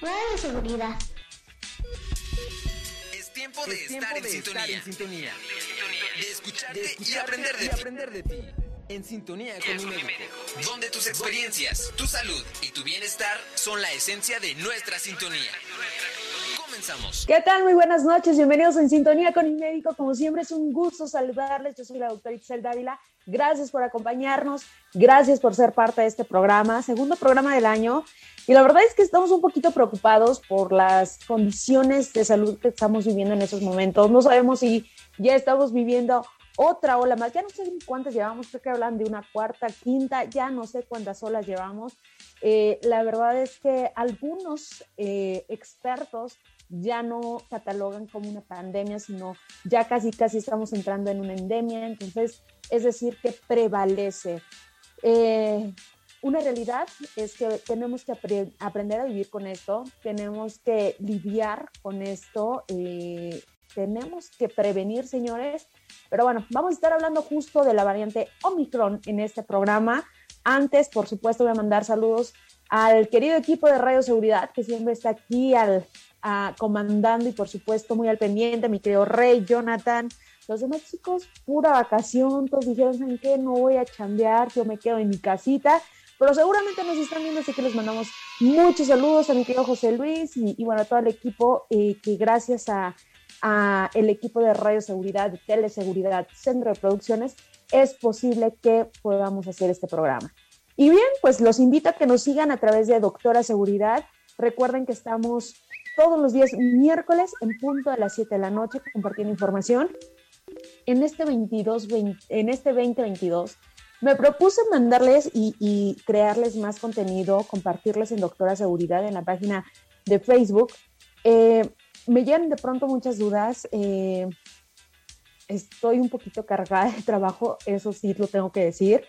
Radio Seguridad. Es tiempo de, estar, en, sintonía. De escucharte, y, aprender de, aprender de ti. En sintonía con mi médico. Donde tus experiencias, tu salud y tu bienestar son la esencia de nuestra sintonía. Comenzamos. ¿Qué tal? Muy buenas noches. Bienvenidos en Sintonía con mi médico. Como siempre es un gusto saludarles. Yo soy la doctora Itzel Dávila. Gracias por acompañarnos. Gracias por ser parte de este programa. Segundo programa del año. Y la verdad es que estamos un poquito preocupados por las condiciones de salud que estamos viviendo en estos momentos. No sabemos si ya estamos viviendo otra ola más. Ya no sé cuántas llevamos, creo que hablan de una cuarta, quinta, ya no sé cuántas olas llevamos. Eh, la verdad es que algunos eh, expertos ya no catalogan como una pandemia, sino ya casi, casi estamos entrando en una endemia. Entonces, es decir, que prevalece. Eh, una realidad es que tenemos que aprender a vivir con esto, tenemos que lidiar con esto, eh, tenemos que prevenir, señores. Pero bueno, vamos a estar hablando justo de la variante Omicron en este programa. Antes, por supuesto, voy a mandar saludos al querido equipo de Radio Seguridad, que siempre está aquí al, comandando y por supuesto muy al pendiente, mi querido Rey, Jonathan, los demás chicos, pura vacación, todos dijeron, ¿saben qué? No voy a chambear, yo me quedo en mi casita pero seguramente nos están viendo, así que les mandamos muchos saludos a mi querido José Luis y, bueno, a todo el equipo eh, que gracias a, el equipo de Radio Seguridad, Teleseguridad, Centro de Producciones, es posible que podamos hacer este programa. Y bien, pues los invito a que nos sigan a través de Doctora Seguridad. Recuerden que estamos todos los días miércoles en punto de las 7 de la noche compartiendo información. En este 22, en este 2022 me propuse mandarles y, crearles más contenido, compartirles en Doctora Seguridad en la página de Facebook. Eh, me llegan de pronto muchas dudas. Eh, estoy un poquito cargada de trabajo, eso sí lo tengo que decir,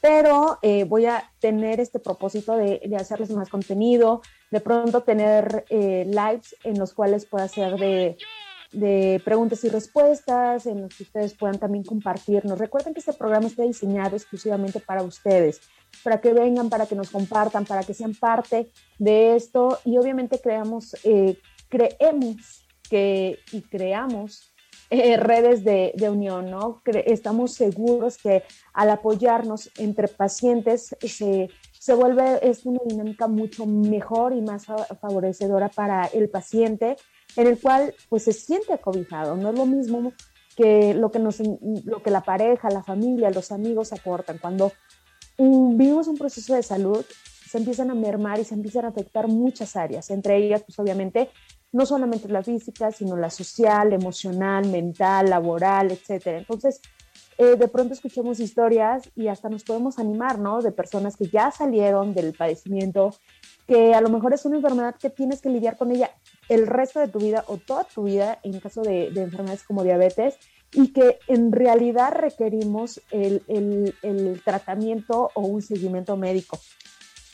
pero eh, voy a tener este propósito de, de, hacerles más contenido, de pronto tener lives en los cuales pueda hacer de de preguntas y respuestas en los que ustedes puedan también compartirnos. Recuerden que este programa está diseñado exclusivamente para ustedes, para que vengan, para que nos compartan, para que sean parte de esto y obviamente creamos, eh, creemos que y creamos eh, redes de, de, unión, ¿no? estamos seguros que al apoyarnos entre pacientes se, se vuelve es una dinámica mucho mejor y más favorecedora para el paciente en el cual pues se siente acobijado. No es lo mismo que lo que, nos, lo que la pareja, la familia, los amigos aportan. Cuando vivimos un proceso de salud, se empiezan a mermar y se empiezan a afectar muchas áreas, entre ellas, pues obviamente, no solamente la física, sino la social, emocional, mental, laboral, etcétera. Entonces, eh, de pronto escuchamos historias y hasta nos podemos animar, ¿no? De personas que ya salieron del padecimiento, que a lo mejor es una enfermedad que tienes que lidiar con ella el resto de tu vida o toda tu vida en caso de, enfermedades como diabetes y que en realidad requerimos el, tratamiento o un seguimiento médico.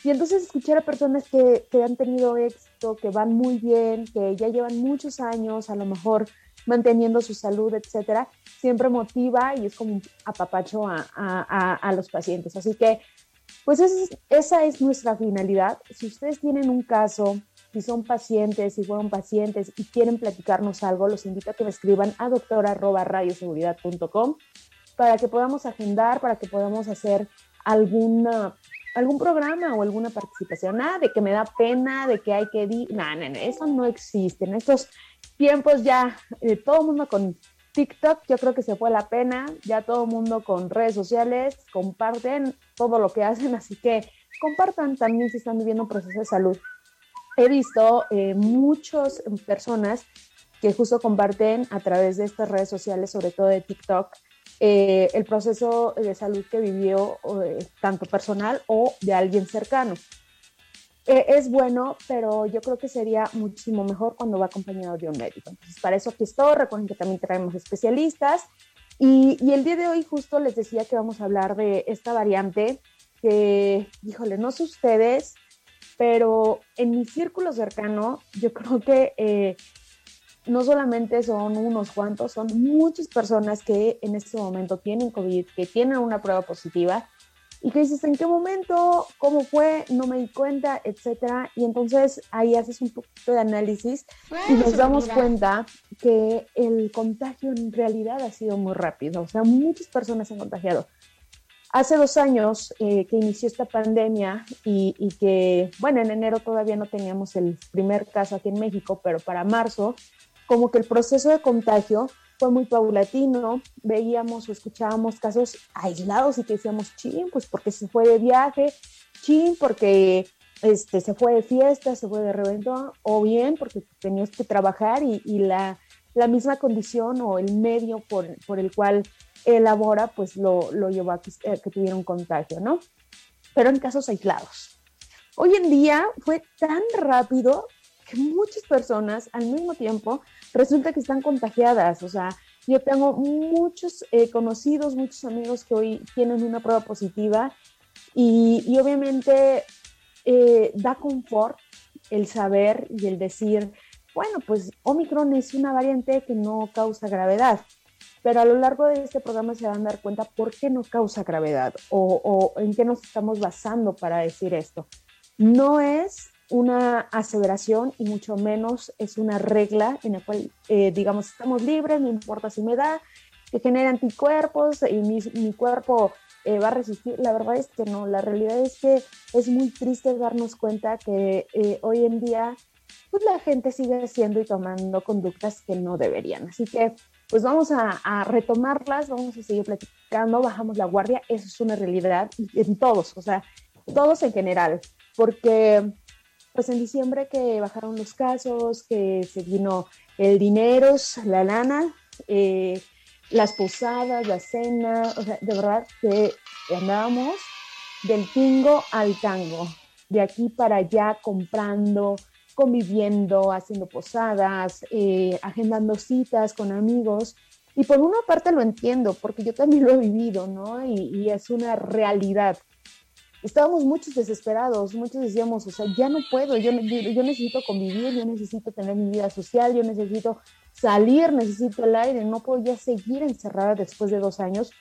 Y entonces escuchar a personas que, que, han tenido éxito, que van muy bien, que ya llevan muchos años a lo mejor manteniendo su salud, etcétera, siempre motiva y es como un apapacho a, a, a los pacientes. Así que, pues esa es nuestra finalidad. Si ustedes tienen un caso si son pacientes, si fueron pacientes y quieren platicarnos algo, los invito a que me escriban a doctora.radioseguridad.com para que podamos agendar, para que podamos hacer alguna, algún programa o alguna participación. Nada de que me da pena, de que hay que... No, no, no, eso no existe. En estos tiempos ya eh, todo el mundo con TikTok, yo creo que se fue la pena. Ya todo el mundo con redes sociales comparten todo lo que hacen, así que compartan también si están viviendo un proceso de salud he visto eh, muchas personas que justo comparten a través de estas redes sociales, sobre todo de TikTok, eh, el proceso de salud que vivió eh, tanto personal o de alguien cercano. es bueno, pero yo creo que sería muchísimo mejor cuando va acompañado de un médico. Entonces, para eso aquí estoy. Recuerden que también traemos especialistas. Y, y el día de hoy justo les decía que vamos a hablar de esta variante que, híjole, no sé ustedes, pero en mi círculo cercano, yo creo que eh, no solamente son unos cuantos, son muchas personas que en este momento tienen COVID, que tienen una prueba positiva y que dices, ¿en qué momento? ¿Cómo fue? No me di cuenta, etcétera. Y entonces ahí haces un poquito de análisis y nos damos cuenta que el contagio en realidad ha sido muy rápido. O sea, muchas personas se han contagiado. Hace dos años eh, que inició esta pandemia y, que, bueno, en enero todavía no teníamos el primer caso aquí en México, pero para marzo, como que el proceso de contagio fue muy paulatino, veíamos o escuchábamos casos aislados y que decíamos, chin, pues porque se fue de viaje, chin, porque este, se fue de fiesta, se fue de reventón, o bien porque tenías que trabajar y la, la, misma condición o el medio por, por el cual elabora, pues lo, lo llevó a que, eh, que tuviera un contagio, ¿no? Pero en casos aislados. Hoy en día fue tan rápido que muchas personas al mismo tiempo resulta que están contagiadas. O sea, yo tengo muchos eh, conocidos, muchos amigos que hoy tienen una prueba positiva y, y obviamente eh, da confort el saber y el decir, bueno, pues Omicron es una variante que no causa gravedad, pero a lo largo de este programa se van a dar cuenta por qué no causa gravedad o, o en qué nos estamos basando para decir esto. No es una aseveración y mucho menos es una regla en la cual, eh, digamos, estamos libres, no importa si me da, que genera anticuerpos y mi, mi cuerpo eh, va a resistir. La verdad es que no, la realidad es que es muy triste darnos cuenta que eh, hoy en día pues la gente sigue haciendo y tomando conductas que no deberían. Así que pues vamos a, a, retomarlas, vamos a seguir platicando, bajamos la guardia, eso es una realidad en todos, o sea, todos en general, porque pues en diciembre que bajaron los casos, que se vino el dinero, la lana, eh, las posadas, la cena, o sea, de verdad que andábamos del tingo al tango, de aquí para allá comprando, conviviendo, haciendo posadas, eh, agendando citas con amigos. Y por una parte lo entiendo, porque yo también lo he vivido, ¿no? Y, y es una realidad estábamos muchos desesperados, muchos decíamos, o sea, ya no puedo, yo, yo, necesito convivir, yo necesito tener mi vida social, yo necesito salir, necesito el aire, no puedo ya seguir encerrada después de dos años,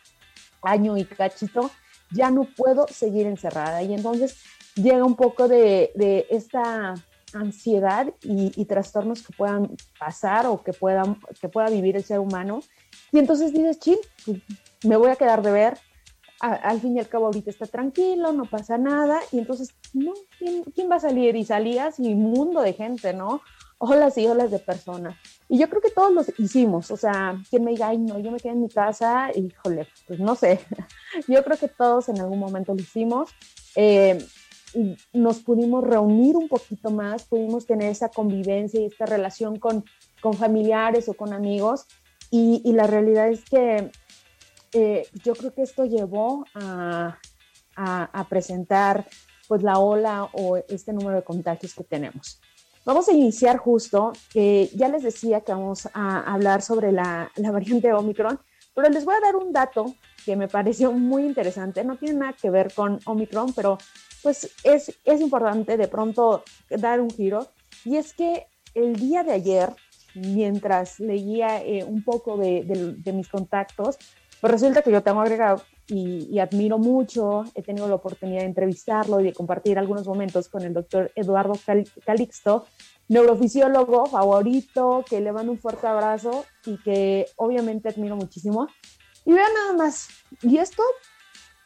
año y cachito, ya no puedo seguir encerrada. Y entonces llega un poco de, de esta ansiedad y, y, trastornos que puedan pasar o que, puedan, que pueda vivir el ser humano. Y entonces dices, ching, pues, me voy a quedar de ver, a, al fin y al cabo ahorita está tranquilo, no pasa nada, y entonces, no, ¿quién, quién va a salir? Y salías y un mundo de gente, ¿no? Olas y olas de personas. Y yo creo que todos los hicimos, o sea, quien me diga, ay, no, yo me quedé en mi casa, híjole, pues no sé. Yo creo que todos en algún momento lo hicimos. Eh, nos pudimos reunir un poquito más, pudimos tener esa convivencia y esta relación con, con familiares o con amigos. Y, y, la realidad es que eh, yo creo que esto llevó a, a, a, presentar pues la ola o este número de contagios que tenemos. Vamos a iniciar justo, eh, ya les decía que vamos a hablar sobre la, la variante Omicron, pero les voy a dar un dato que me pareció muy interesante, no tiene nada que ver con Omicron, pero pues es, es importante de pronto dar un giro, y es que el día de ayer, mientras leía eh, un poco de, de, de, mis contactos, pues resulta que yo tengo agregado y, y, admiro mucho, he tenido la oportunidad de entrevistarlo y de compartir algunos momentos con el doctor Eduardo Cal Calixto, neurofisiólogo favorito, que le mando un fuerte abrazo y que obviamente admiro muchísimo. Y vean nada más, y esto,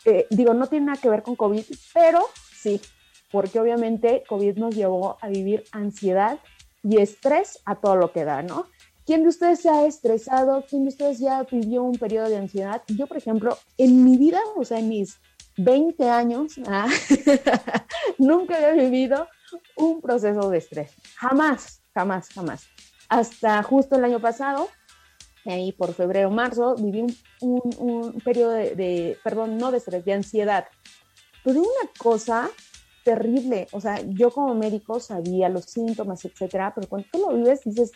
eh, digo, no tiene nada que ver con COVID, pero sí, porque obviamente COVID nos llevó a vivir ansiedad y estrés a todo lo que da, ¿no? ¿Quién de ustedes se ha estresado? ¿Quién de ustedes ya vivió un periodo de ansiedad? Yo, por ejemplo, en mi vida, o sea, en mis 20 años, ah, nunca había vivido un proceso de estrés. Jamás, jamás, jamás. Hasta justo el año pasado, ahí por febrero, marzo, viví un, un, un periodo de, de, perdón, no de estrés, de ansiedad. Pero una cosa terrible, o sea, yo como médico sabía los síntomas, etcétera, pero cuando tú lo vives dices,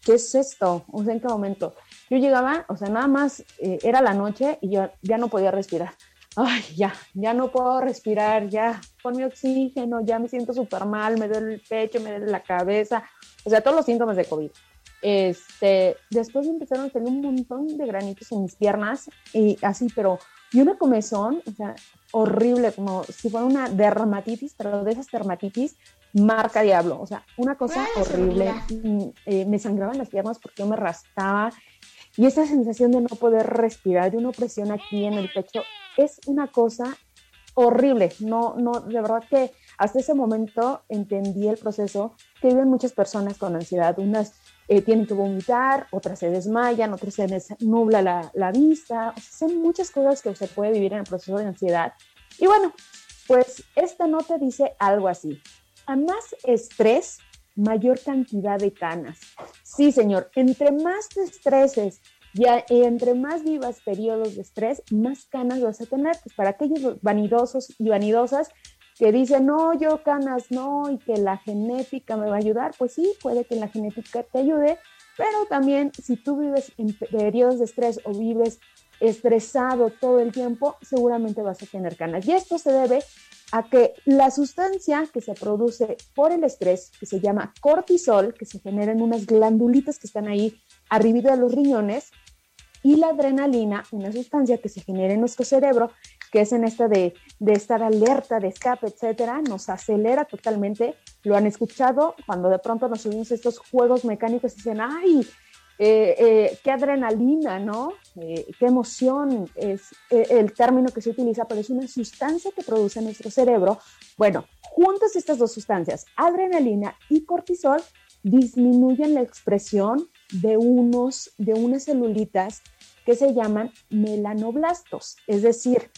¿qué es esto? O sea, ¿en qué momento? Yo llegaba, o sea, nada más eh, era la noche y yo ya no podía respirar. Ay, ya, ya no puedo respirar, ya, con mi oxígeno, ya me siento súper mal, me duele el pecho, me duele la cabeza, o sea, todos los síntomas de COVID. Este, después empezaron a tener un montón de granitos en mis piernas y así, pero y una comezón, o sea, horrible, como si fuera una dermatitis, pero de esas dermatitis marca diablo, o sea, una cosa horrible. Mm, eh, me sangraban las piernas porque yo me rascaba y esa sensación de no poder respirar, de una opresión aquí en el pecho, es una cosa horrible. No, no, de verdad que hasta ese momento entendí el proceso que viven muchas personas con ansiedad. Unas eh, tienen que vomitar, otras se desmayan, otras se nubla la, vista. O sea, son muchas cosas que se puede vivir en el proceso de ansiedad. Y bueno, pues esta nota dice algo así. A más estrés, mayor cantidad de canas. Sí, señor, entre más te estreses y entre más vivas periodos de estrés, más canas vas a tener. Pues para aquellos vanidosos y vanidosas que dicen, no, yo canas no, y que la genética me va a ayudar, pues sí, puede que la genética te ayude, pero también si tú vives en periodos de estrés o vives estresado todo el tiempo, seguramente vas a tener canas. Y esto se debe a que la sustancia que se produce por el estrés, que se llama cortisol, que se genera en unas glandulitas que están ahí arriba de los riñones, y la adrenalina, una sustancia que se genera en nuestro cerebro, que es en esta de, de estar alerta, de escape, etcétera, nos acelera totalmente. Lo han escuchado cuando de pronto nos subimos estos juegos mecánicos y dicen, ¡ay! Eh, eh, qué adrenalina, ¿no? Eh, qué emoción es el término que se utiliza, pero es una sustancia que produce nuestro cerebro. Bueno, juntas estas dos sustancias, adrenalina y cortisol, disminuyen la expresión de, unos, de unas celulitas que se llaman melanoblastos, es decir,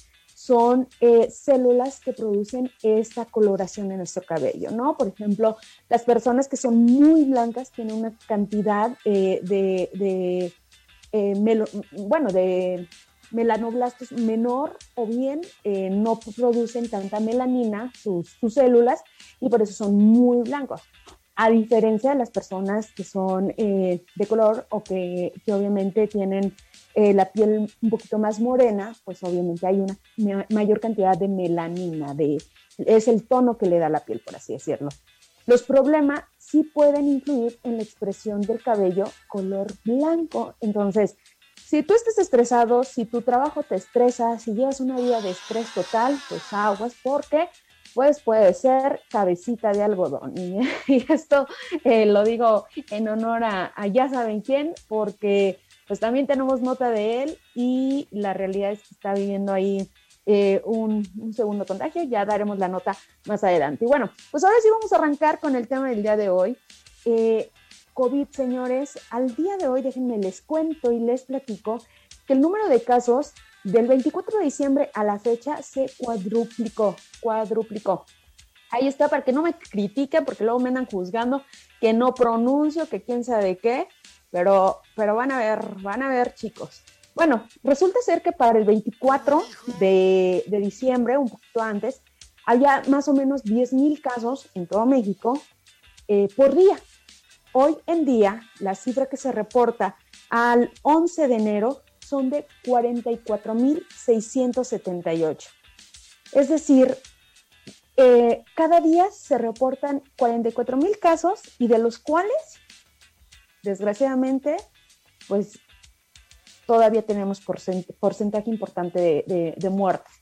son eh, células que producen esta coloración en nuestro cabello, ¿no? Por ejemplo, las personas que son muy blancas tienen una cantidad eh, de, eh, bueno, de melanoblastos menor o bien no producen tanta melanina sus, células y por eso son muy blancos. A diferencia de las personas que son de color o que, que obviamente tienen eh, la piel un poquito más morena, pues obviamente hay una mayor cantidad de melanina, de, es el tono que le da la piel, por así decirlo. Los problemas sí pueden influir en la expresión del cabello color blanco. Entonces, si tú estás estresado, si tu trabajo te estresa, si llevas una vida de estrés total, pues aguas porque pues puede ser cabecita de algodón. Y, esto eh, lo digo en honor a, a, ya saben quién, porque pues también tenemos nota de él y la realidad es que está viviendo ahí eh, un, segundo contagio, ya daremos la nota más adelante. Y bueno, pues ahora sí vamos a arrancar con el tema del día de hoy. Eh, COVID, señores, al día de hoy déjenme les cuento y les platico que el número de casos del 24 de diciembre a la fecha se cuadruplicó, cuadruplicó. Ahí está, para que no me critiquen, porque luego me andan juzgando que no pronuncio, que quién sabe qué pero, pero van a ver, van a ver chicos. Bueno, resulta ser que para el 24 de, diciembre, un poquito antes, había más o menos 10 mil casos en todo México eh, por día. Hoy en día, la cifra que se reporta al 11 de enero son de 44.678. Es decir, eh, cada día se reportan 44 mil casos y de los cuales desgraciadamente, pues todavía tenemos porcentaje importante de, de, muertes.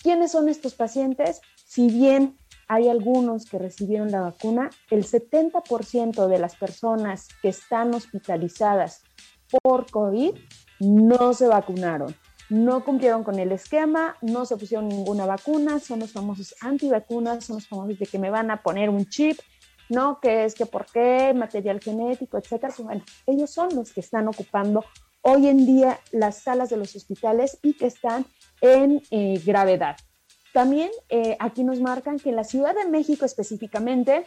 ¿Quiénes son estos pacientes? Si bien hay algunos que recibieron la vacuna, el 70% de las personas que están hospitalizadas por COVID no se vacunaron, no cumplieron con el esquema, no se pusieron ninguna vacuna, son los famosos antivacunas, son los famosos de que me van a poner un chip ¿no? Que es que por qué, material genético, etcétera. Pues bueno, ellos son los que están ocupando hoy en día las salas de los hospitales y que están en eh, gravedad. También eh, aquí nos marcan que en la Ciudad de México específicamente,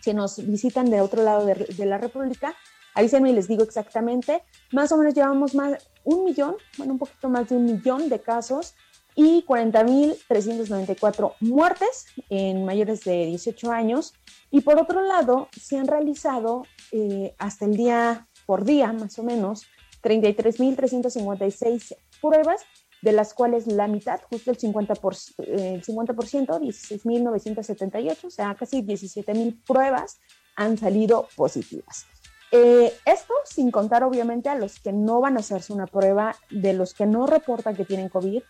si nos visitan de otro lado de, de la República, avísenme y les digo exactamente, más o menos llevamos más un millón, bueno, un poquito más de un millón de casos y 40.394 muertes en mayores de 18 años. Y por otro lado, se han realizado eh, hasta el día por día, más o menos, 33.356 pruebas, de las cuales la mitad, justo el 50%, el 50% 16.978, o sea, casi 17.000 pruebas han salido positivas. Eh, esto sin contar obviamente a los que no van a hacerse una prueba, de los que no reportan que tienen COVID,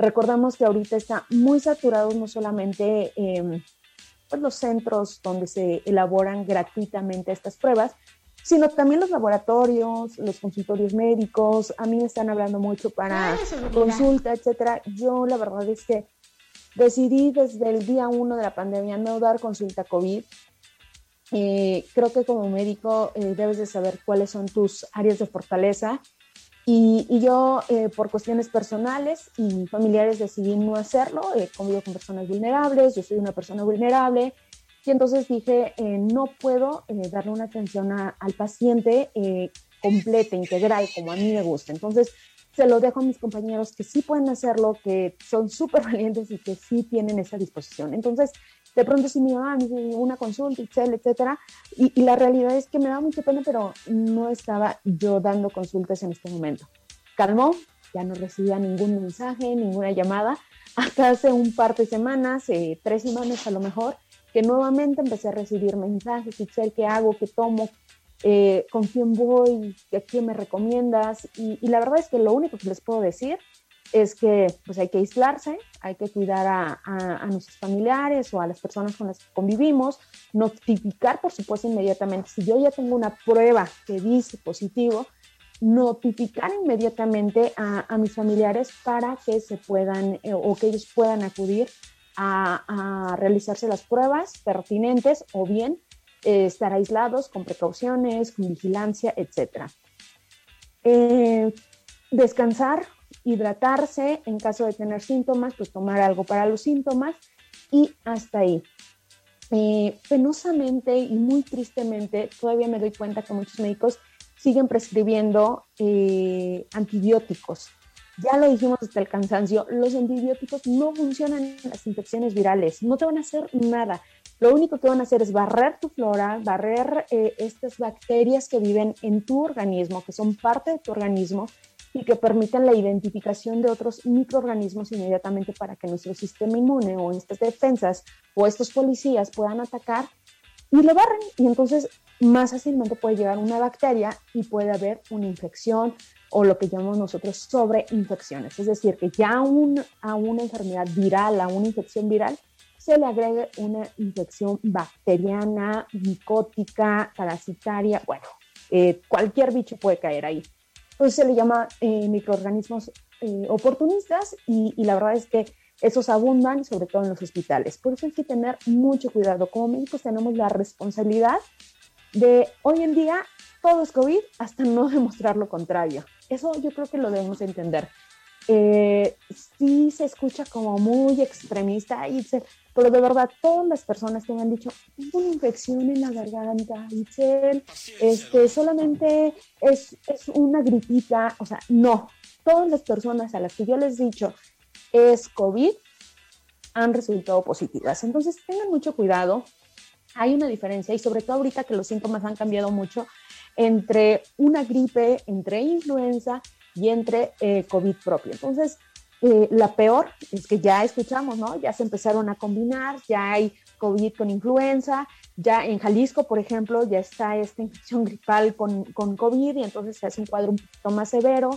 Recordamos que ahorita está muy saturado no solamente eh, pues los centros donde se elaboran gratuitamente estas pruebas, sino también los laboratorios, los consultorios médicos. A mí me están hablando mucho para consulta, etcétera. Yo la verdad es que decidí desde el día uno de la pandemia no dar consulta COVID. Eh, creo que como médico eh, debes de saber cuáles son tus áreas de fortaleza y, yo eh, por cuestiones personales y familiares decidí no hacerlo. convivo con personas vulnerables, yo soy una persona vulnerable y entonces dije, eh, no puedo eh, darle una atención al paciente eh, completa, integral, como a mí me gusta. Entonces, se lo dejo a mis compañeros que sí pueden hacerlo, que son súper valientes y que sí tienen esa disposición. Entonces, de pronto si mi mamá me dice una consulta, etcétera, y, y la realidad es que me da mucha pena, pero no estaba yo dando consultas en este momento. Calmó, ya no recibía ningún mensaje, ninguna llamada, hasta hace un par de semanas, tres semanas a lo mejor, que nuevamente empecé a recibir mensajes, sé ¿qué hago? ¿Qué tomo? Eh, ¿Con quién voy? ¿A quién me recomiendas? Y, la verdad es que lo único que les puedo decir es que pues hay que aislarse, hay que cuidar a, a, nuestros familiares o a las personas con las que convivimos, notificar, por supuesto, inmediatamente. Si yo ya tengo una prueba que dice positivo, notificar inmediatamente a, a mis familiares para que se puedan eh, o que ellos puedan acudir a, realizarse las pruebas pertinentes o bien eh, estar aislados con precauciones, con vigilancia, etc. Eh, descansar, hidratarse, en caso de tener síntomas, pues tomar algo para los síntomas y hasta ahí. Eh, penosamente y muy tristemente, todavía me doy cuenta que muchos médicos siguen prescribiendo antibióticos ya lo dijimos hasta el cansancio, los antibióticos no funcionan en las infecciones virales, no te van a hacer nada. Lo único que van a hacer es barrer tu flora, barrer eh, estas bacterias que viven en tu organismo, que son parte de tu organismo y que permiten la identificación de otros microorganismos inmediatamente para que nuestro sistema inmune o estas defensas o estos policías puedan atacar y lo barren. Y entonces más fácilmente puede llegar una bacteria y puede haber una infección o lo que llamamos nosotros sobreinfecciones. Es decir, que ya a una enfermedad viral, a una infección viral, se le agregue una infección bacteriana, micótica, parasitaria, bueno, eh, cualquier bicho puede caer ahí. Entonces se le llama eh, microorganismos eh, oportunistas y, y la verdad es que esos abundan sobre todo en los hospitales. Por eso hay que tener mucho cuidado. Como médicos tenemos la responsabilidad de hoy en día todo es COVID hasta no demostrar lo contrario. Eso yo creo que lo debemos entender. Eh, sí se escucha como muy extremista, Itzel, pero de verdad todas las personas que me han dicho, tengo una infección en la garganta, Itzel, este, solamente es, es una gripita, o sea, no, todas las personas a las que yo les he dicho es COVID han resultado positivas. Entonces tengan mucho cuidado, hay una diferencia y sobre todo ahorita que los síntomas han cambiado mucho entre una gripe, entre influenza y entre eh, COVID propio. Entonces, eh, la peor es que ya escuchamos, ¿no? Ya se empezaron a combinar, ya hay COVID con influenza, ya en Jalisco, por ejemplo, ya está esta infección gripal con, con COVID y entonces se hace un cuadro un poquito más severo.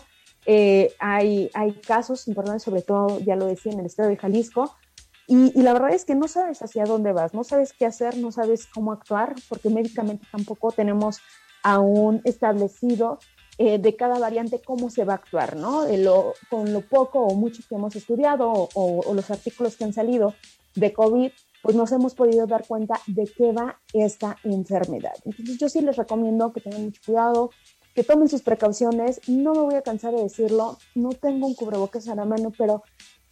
Eh, hay, hay casos importantes, sobre todo, ya lo decía, en el estado de Jalisco, y, la verdad es que no sabes hacia dónde vas, no sabes qué hacer, no sabes cómo actuar, porque médicamente tampoco tenemos aún establecido eh, de cada variante cómo se va a actuar, ¿no? con lo poco o mucho que hemos estudiado o, los artículos que han salido de COVID, pues nos hemos podido dar cuenta de qué va esta enfermedad. Entonces yo sí les recomiendo que tengan mucho cuidado, que tomen sus precauciones. No me voy a cansar de decirlo, no tengo un cubrebocas a la mano, pero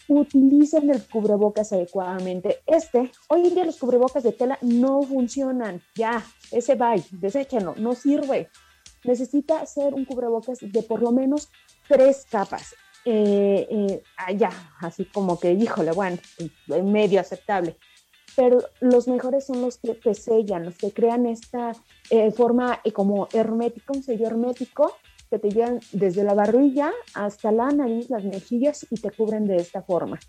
utilicen el cubrebocas adecuadamente. Este, hoy en día los cubrebocas de tela no funcionan, ya, ese bye, deséchenlo, no sirve. Necesita ser un cubrebocas de por lo menos tres capas. Eh, eh, ya, así como que, híjole, bueno, medio aceptable. Pero los mejores son los que te sellan, los que crean esta eh, forma como hermética, un sello hermético que te llevan desde la barrilla hasta la nariz, las mejillas y te cubren de esta forma.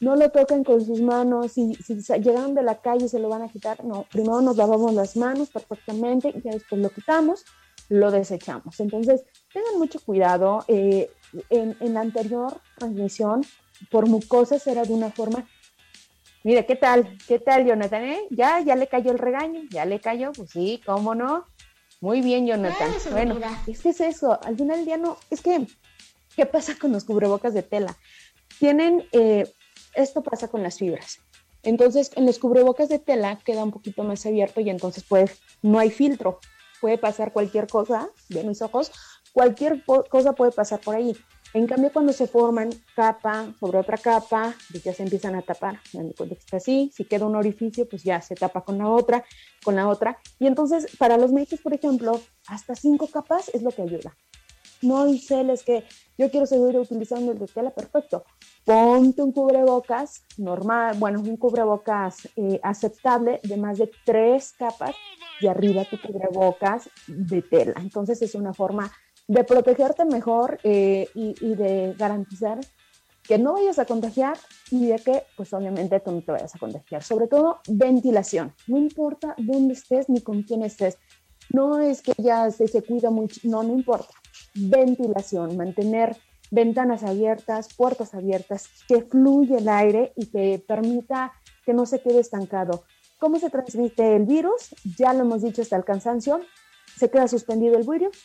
No lo toquen con sus manos, si, si llegan de la calle se lo van a quitar, no, primero nos lavamos las manos perfectamente y ya después lo quitamos, lo desechamos. Entonces, tengan mucho cuidado. Eh, en, en, la anterior transmisión por mucosas era de una forma Mira, ¿qué tal? ¿Qué tal, Jonathan? Eh? ¿Ya, ya le cayó el regaño? ¿Ya le cayó? Pues sí, ¿cómo no? Muy bien, Jonathan. bueno, es que es eso. Al final del día no, es que, ¿qué pasa con los cubrebocas de tela? Tienen, eh, esto pasa con las fibras. Entonces, en los cubrebocas de tela queda un poquito más abierto y entonces pues no hay filtro. Puede pasar cualquier cosa, de mis ojos, cualquier cosa puede pasar por ahí. En cambio, cuando se forman capa sobre otra capa, pues ya se empiezan a tapar. Cuando está así, si queda un orificio, pues ya se tapa con la otra, con la otra. Y entonces, para los médicos, por ejemplo, hasta cinco capas es lo que ayuda. No diceles que yo quiero seguir utilizando el de tela, perfecto. Ponte un cubrebocas normal, bueno, un cubrebocas eh, aceptable de más de tres capas y arriba tu cubrebocas de tela. Entonces es una forma de protegerte mejor eh, y, de garantizar que no vayas a contagiar y de que, pues obviamente, tú no te vayas a contagiar. Sobre todo, ventilación. No importa dónde estés ni con quién estés. No es que ya se, se cuida mucho, no, no importa. Ventilación, mantener ventanas abiertas, puertas abiertas, que fluya el aire y que permita que no se quede estancado. ¿Cómo se transmite el virus? Ya lo hemos dicho hasta el cansancio. Se queda suspendido el virus,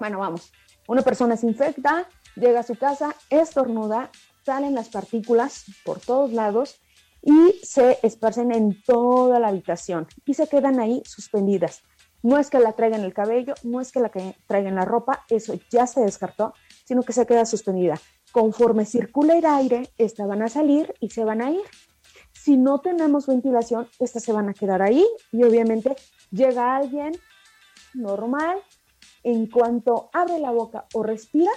bueno, vamos, una persona se infecta, llega a su casa, estornuda, salen las partículas por todos lados y se esparcen en toda la habitación y se quedan ahí suspendidas. No es que la traigan el cabello, no es que la traigan la ropa, eso ya se descartó, sino que se queda suspendida. Conforme circula el aire, estas van a salir y se van a ir. Si no tenemos ventilación, estas se van a quedar ahí y obviamente llega alguien normal, en cuanto abre la boca o respira,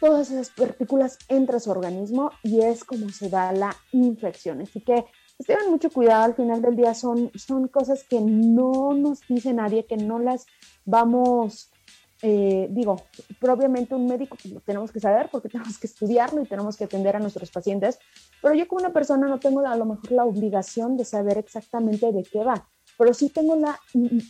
todas esas partículas entran a su organismo y es como se da la infección. Así que pues, tengan mucho cuidado, al final del día son, son cosas que no nos dice nadie, que no las vamos, eh, digo, propiamente un médico pues, lo tenemos que saber porque tenemos que estudiarlo y tenemos que atender a nuestros pacientes, pero yo como una persona no tengo a lo mejor la obligación de saber exactamente de qué va pero sí tengo la,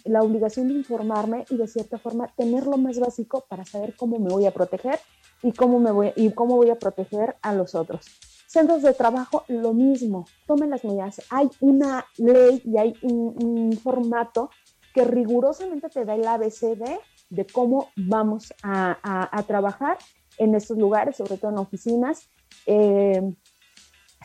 la obligación de informarme y de cierta forma tener lo más básico para saber cómo me voy a proteger y cómo, me voy, y cómo voy a proteger a los otros. Centros de trabajo, lo mismo, tomen las medidas. Hay una ley y hay un, formato que rigurosamente te da el ABCD de cómo vamos a, a, trabajar en estos lugares, sobre todo en oficinas. Eh,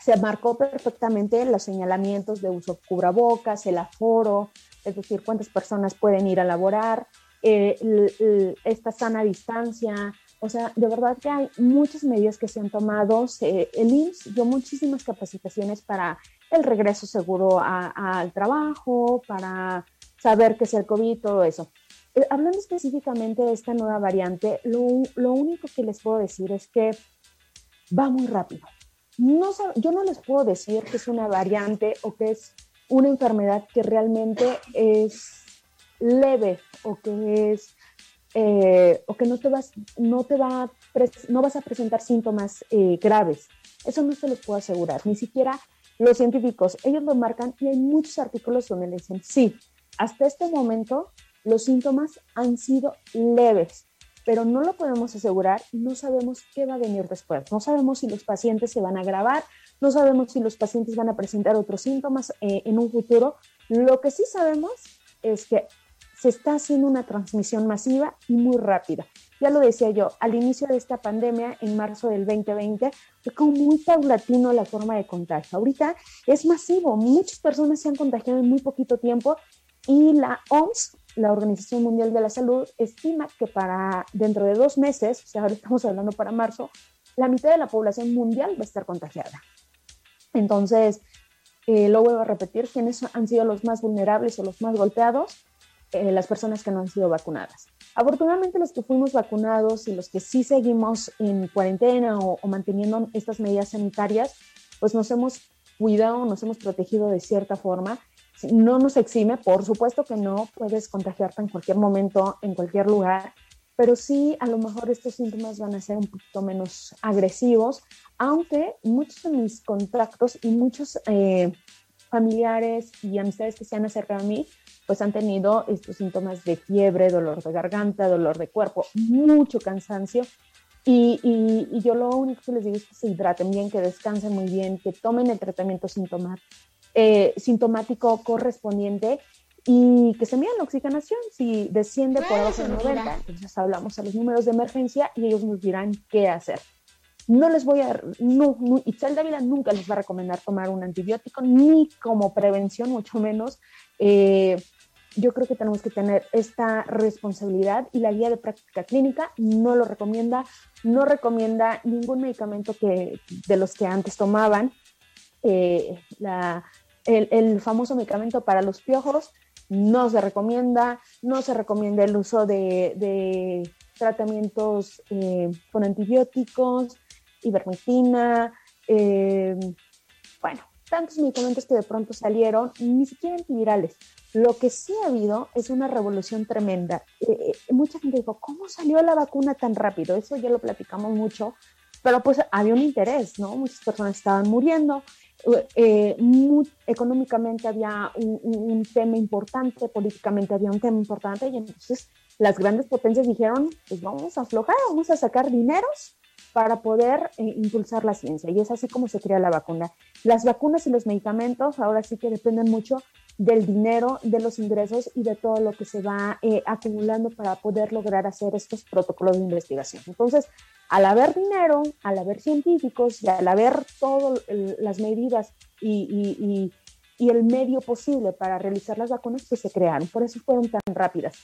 se marcó perfectamente los señalamientos de uso cubrebocas, el aforo, es decir, cuántas personas pueden ir a laborar, eh, esta sana distancia. O sea, de verdad que hay muchas medidas que se han tomado. el IMSS dio muchísimas capacitaciones para el regreso seguro al trabajo, para saber qué es el COVID, todo eso. Eh, hablando específicamente de esta nueva variante, lo único que les puedo decir es que va muy rápido no, yo no les puedo decir que es una variante o que es una enfermedad que realmente es leve o que es eh, o que no te vas no te va no vas a presentar síntomas eh, graves eso no se los puedo asegurar ni siquiera los científicos ellos lo marcan y hay muchos artículos donde le dicen sí hasta este momento los síntomas han sido leves pero no lo podemos asegurar no sabemos qué va a venir después. No sabemos si los pacientes se van a agravar, no sabemos si los pacientes van a presentar otros síntomas eh, en un futuro. Lo que sí sabemos es que se está haciendo una transmisión masiva y muy rápida. Ya lo decía yo, al inicio de esta pandemia, en marzo del 2020, fue como muy paulatino la forma de contagio. Ahorita es masivo, muchas personas se han contagiado en muy poquito tiempo y la OMS la Organización Mundial de la Salud estima que para dentro de dos meses, o sea, ahora estamos hablando para marzo, la mitad de la población mundial va a estar contagiada. Entonces, eh, lo vuelvo a repetir, ¿quiénes han sido los más vulnerables o los más golpeados? Eh, las personas que no han sido vacunadas. Afortunadamente los que fuimos vacunados y los que sí seguimos en cuarentena o, manteniendo estas medidas sanitarias, pues nos hemos cuidado, nos hemos protegido de cierta forma no nos exime, por supuesto que no, puedes contagiarte en cualquier momento, en cualquier lugar, pero sí a lo mejor estos síntomas van a ser un poquito menos agresivos, aunque muchos de mis contactos y muchos eh, familiares y amistades que se han acercado a mí, pues han tenido estos síntomas de fiebre, dolor de garganta, dolor de cuerpo, mucho cansancio. Y, y, yo lo único que les digo es que se hidraten bien, que descansen muy bien, que tomen el tratamiento eh, sintomático correspondiente y que se midan la oxigenación. Si desciende por abajo de 90, entonces hablamos a los números de emergencia y ellos nos dirán qué hacer. No les voy a, no, no, Itzel nunca les va a recomendar tomar un antibiótico, ni como prevención, mucho menos. Eh, yo creo que tenemos que tener esta responsabilidad y la guía de práctica clínica no lo recomienda, no recomienda ningún medicamento que, de los que antes tomaban. Eh, el, famoso medicamento para los piojos no se recomienda, no se recomienda el uso de, tratamientos eh, con antibióticos, ivermectina, eh, bueno, tantos medicamentos que de pronto salieron, ni siquiera antivirales. Lo que sí ha habido es una revolución tremenda. Eh, eh, mucha gente dijo, ¿cómo salió la vacuna tan rápido? Eso ya lo platicamos mucho, pero pues había un interés, ¿no? Muchas personas estaban muriendo, económicamente había un, un, tema importante, políticamente había un tema importante, y entonces las grandes potencias dijeron, pues vamos a aflojar, vamos a sacar dineros para poder eh, impulsar la ciencia. Y es así como se crea la vacuna. Las vacunas y los medicamentos ahora sí que dependen mucho del dinero, de los ingresos y de todo lo que se va eh, acumulando para poder lograr hacer estos protocolos de investigación. Entonces, al haber dinero, al haber científicos y al haber todas las medidas y, y, y, el medio posible para realizar las vacunas, pues se crearon. Por eso fueron tan rápidas.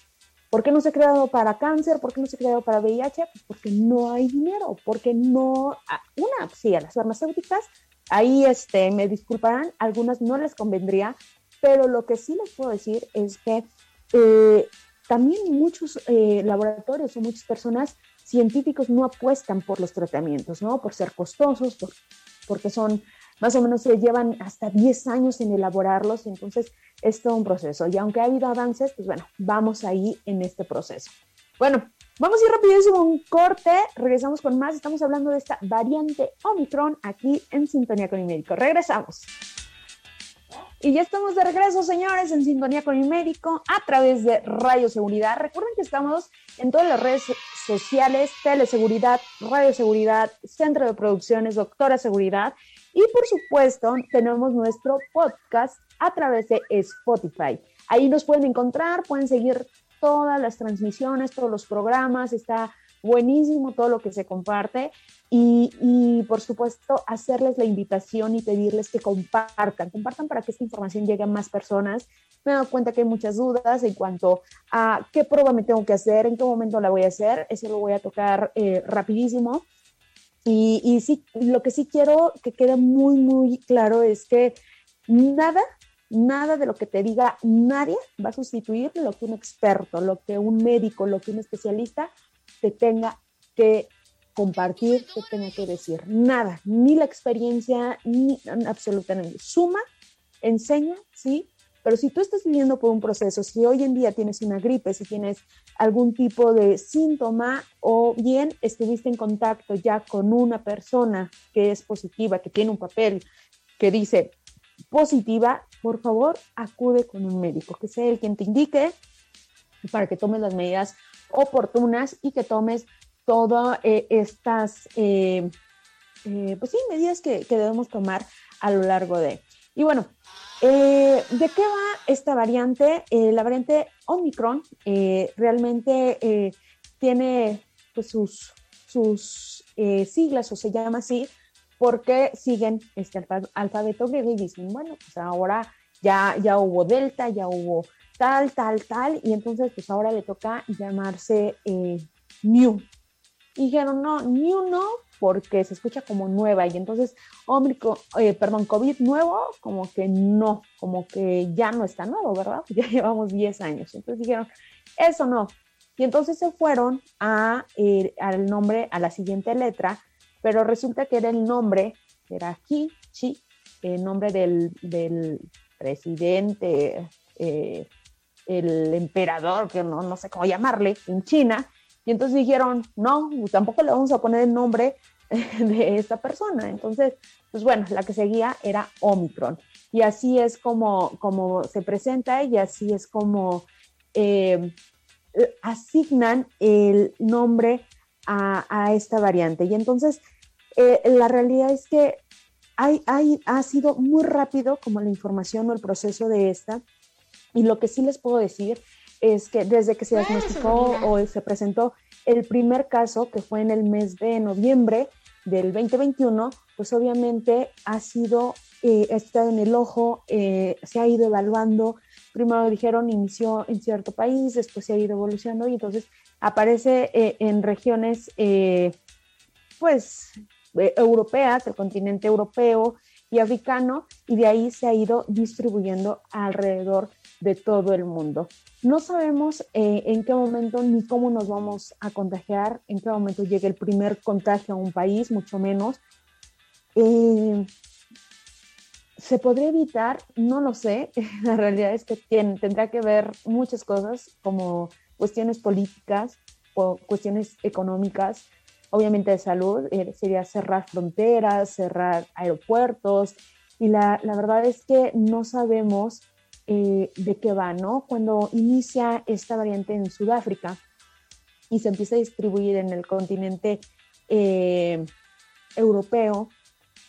¿Por qué no se ha creado para cáncer? ¿Por qué no se ha creado para VIH? Pues porque no hay dinero, porque no, ah, una, sí, a las farmacéuticas, ahí este, me disculparán, algunas no les convendría, pero lo que sí les puedo decir es que eh, también muchos eh, laboratorios o muchas personas científicos no apuestan por los tratamientos, ¿no? Por ser costosos, porque son más o menos se llevan hasta 10 años en elaborarlos, entonces es todo un proceso. Y aunque ha habido avances, pues bueno, vamos ahí en este proceso. Bueno, vamos a ir rapidísimo un corte, regresamos con más, estamos hablando de esta variante Omicron aquí en Sintonía con el Médico. Regresamos. Y ya estamos de regreso, señores, en sintonía con el médico a través de Radio Seguridad. Recuerden que estamos en todas las redes sociales, Teleseguridad, Radio Seguridad, Centro de Producciones, Doctora Seguridad. Y por supuesto, tenemos nuestro podcast a través de Spotify. Ahí nos pueden encontrar, pueden seguir todas las transmisiones, todos los programas, está buenísimo todo lo que se comparte y, por supuesto hacerles la invitación y pedirles que compartan, compartan para que esta información llegue a más personas. Me he dado cuenta que hay muchas dudas en cuanto a qué prueba me tengo que hacer, en qué momento la voy a hacer, eso lo voy a tocar eh, rapidísimo. Y, y sí, lo que sí quiero que quede muy, muy claro es que nada Nada de lo que te diga nadie va a sustituir lo que un experto, lo que un médico, lo que un especialista te tenga que compartir, te tenga que decir. Nada, ni la experiencia, ni absolutamente. Suma, enseña, sí, pero si tú estás viviendo por un proceso, si hoy en día tienes una gripe, si tienes algún tipo de síntoma o bien estuviste en contacto ya con una persona que es positiva, que tiene un papel que dice positiva, por favor, acude con un médico, que sea el quien te indique para que tomes las medidas oportunas y que tomes todas eh, estas, eh, eh, pues sí, medidas que, debemos tomar a lo largo de. Y bueno, ¿de qué va esta variante? la variante Omicron realmente tiene pues, sus, sus siglas o se llama así porque siguen este alfabeto griego y dicen, bueno, pues ahora ya, ya hubo delta, ya hubo tal, tal, tal, y entonces pues ahora le toca llamarse eh, New. Y dijeron, no, New no, porque se escucha como nueva, y entonces, Omicron, eh, perdón, COVID nuevo, como que no, como que ya no está nuevo, ¿verdad? Ya llevamos 10 años. Entonces dijeron, eso no. Y entonces se fueron a, eh, al nombre, a la siguiente letra, pero resulta que era el nombre, era Qi Chi, el nombre del, del presidente, eh, el emperador, que no, no, sé cómo llamarle, en China, y entonces dijeron, no, tampoco le vamos a poner el nombre de esta persona. Entonces, pues bueno, la que seguía era Omicron. Y así es como, como se presenta y así es como eh, asignan el nombre a, esta variante. Y entonces, eh, la realidad es que hay, hay, ha sido muy rápido como la información o el proceso de esta. Y lo que sí les puedo decir es que desde que se diagnosticó o se presentó el primer caso, que fue en el mes de noviembre del 2021, pues obviamente ha sido, eh, está en el ojo, eh, se ha ido evaluando. Primero dijeron inició en cierto país, después se ha ido evolucionando y entonces aparece eh, en regiones, eh, pues, europeas, el continente europeo y africano, y de ahí se ha ido distribuyendo alrededor de todo el mundo. No sabemos eh, en qué momento ni cómo nos vamos a contagiar, en qué momento llegue el primer contagio a un país, mucho menos. Eh, ¿Se podría evitar? No lo sé. La realidad es que tendrá que ver muchas cosas como cuestiones políticas o cuestiones económicas, obviamente de salud, eh, sería cerrar fronteras, cerrar aeropuertos, y la, la verdad es que no sabemos eh, de qué va, ¿no? Cuando inicia esta variante en Sudáfrica y se empieza a distribuir en el continente eh, europeo,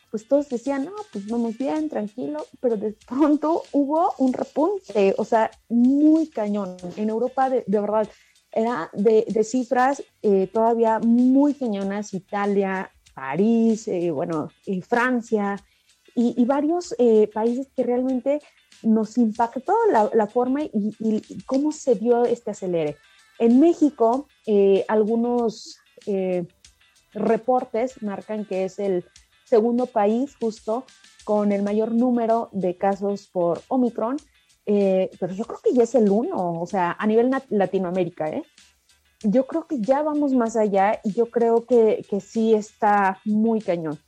pues todos decían, no, pues vamos bien, tranquilo, pero de pronto hubo un repunte, o sea, muy cañón. En Europa, de, verdad, era de, cifras eh, todavía muy cañonas, Italia, París, bueno, Francia y, y varios países que realmente nos impactó la, forma y, cómo se dio este acelere. En México, eh, algunos eh, reportes marcan que es el segundo país justo con el mayor número de casos por Omicron, eh, pero yo creo que ya es el uno, o sea, a nivel Latinoamérica. Yo creo que ya vamos más allá y yo creo que, que sí está muy cañón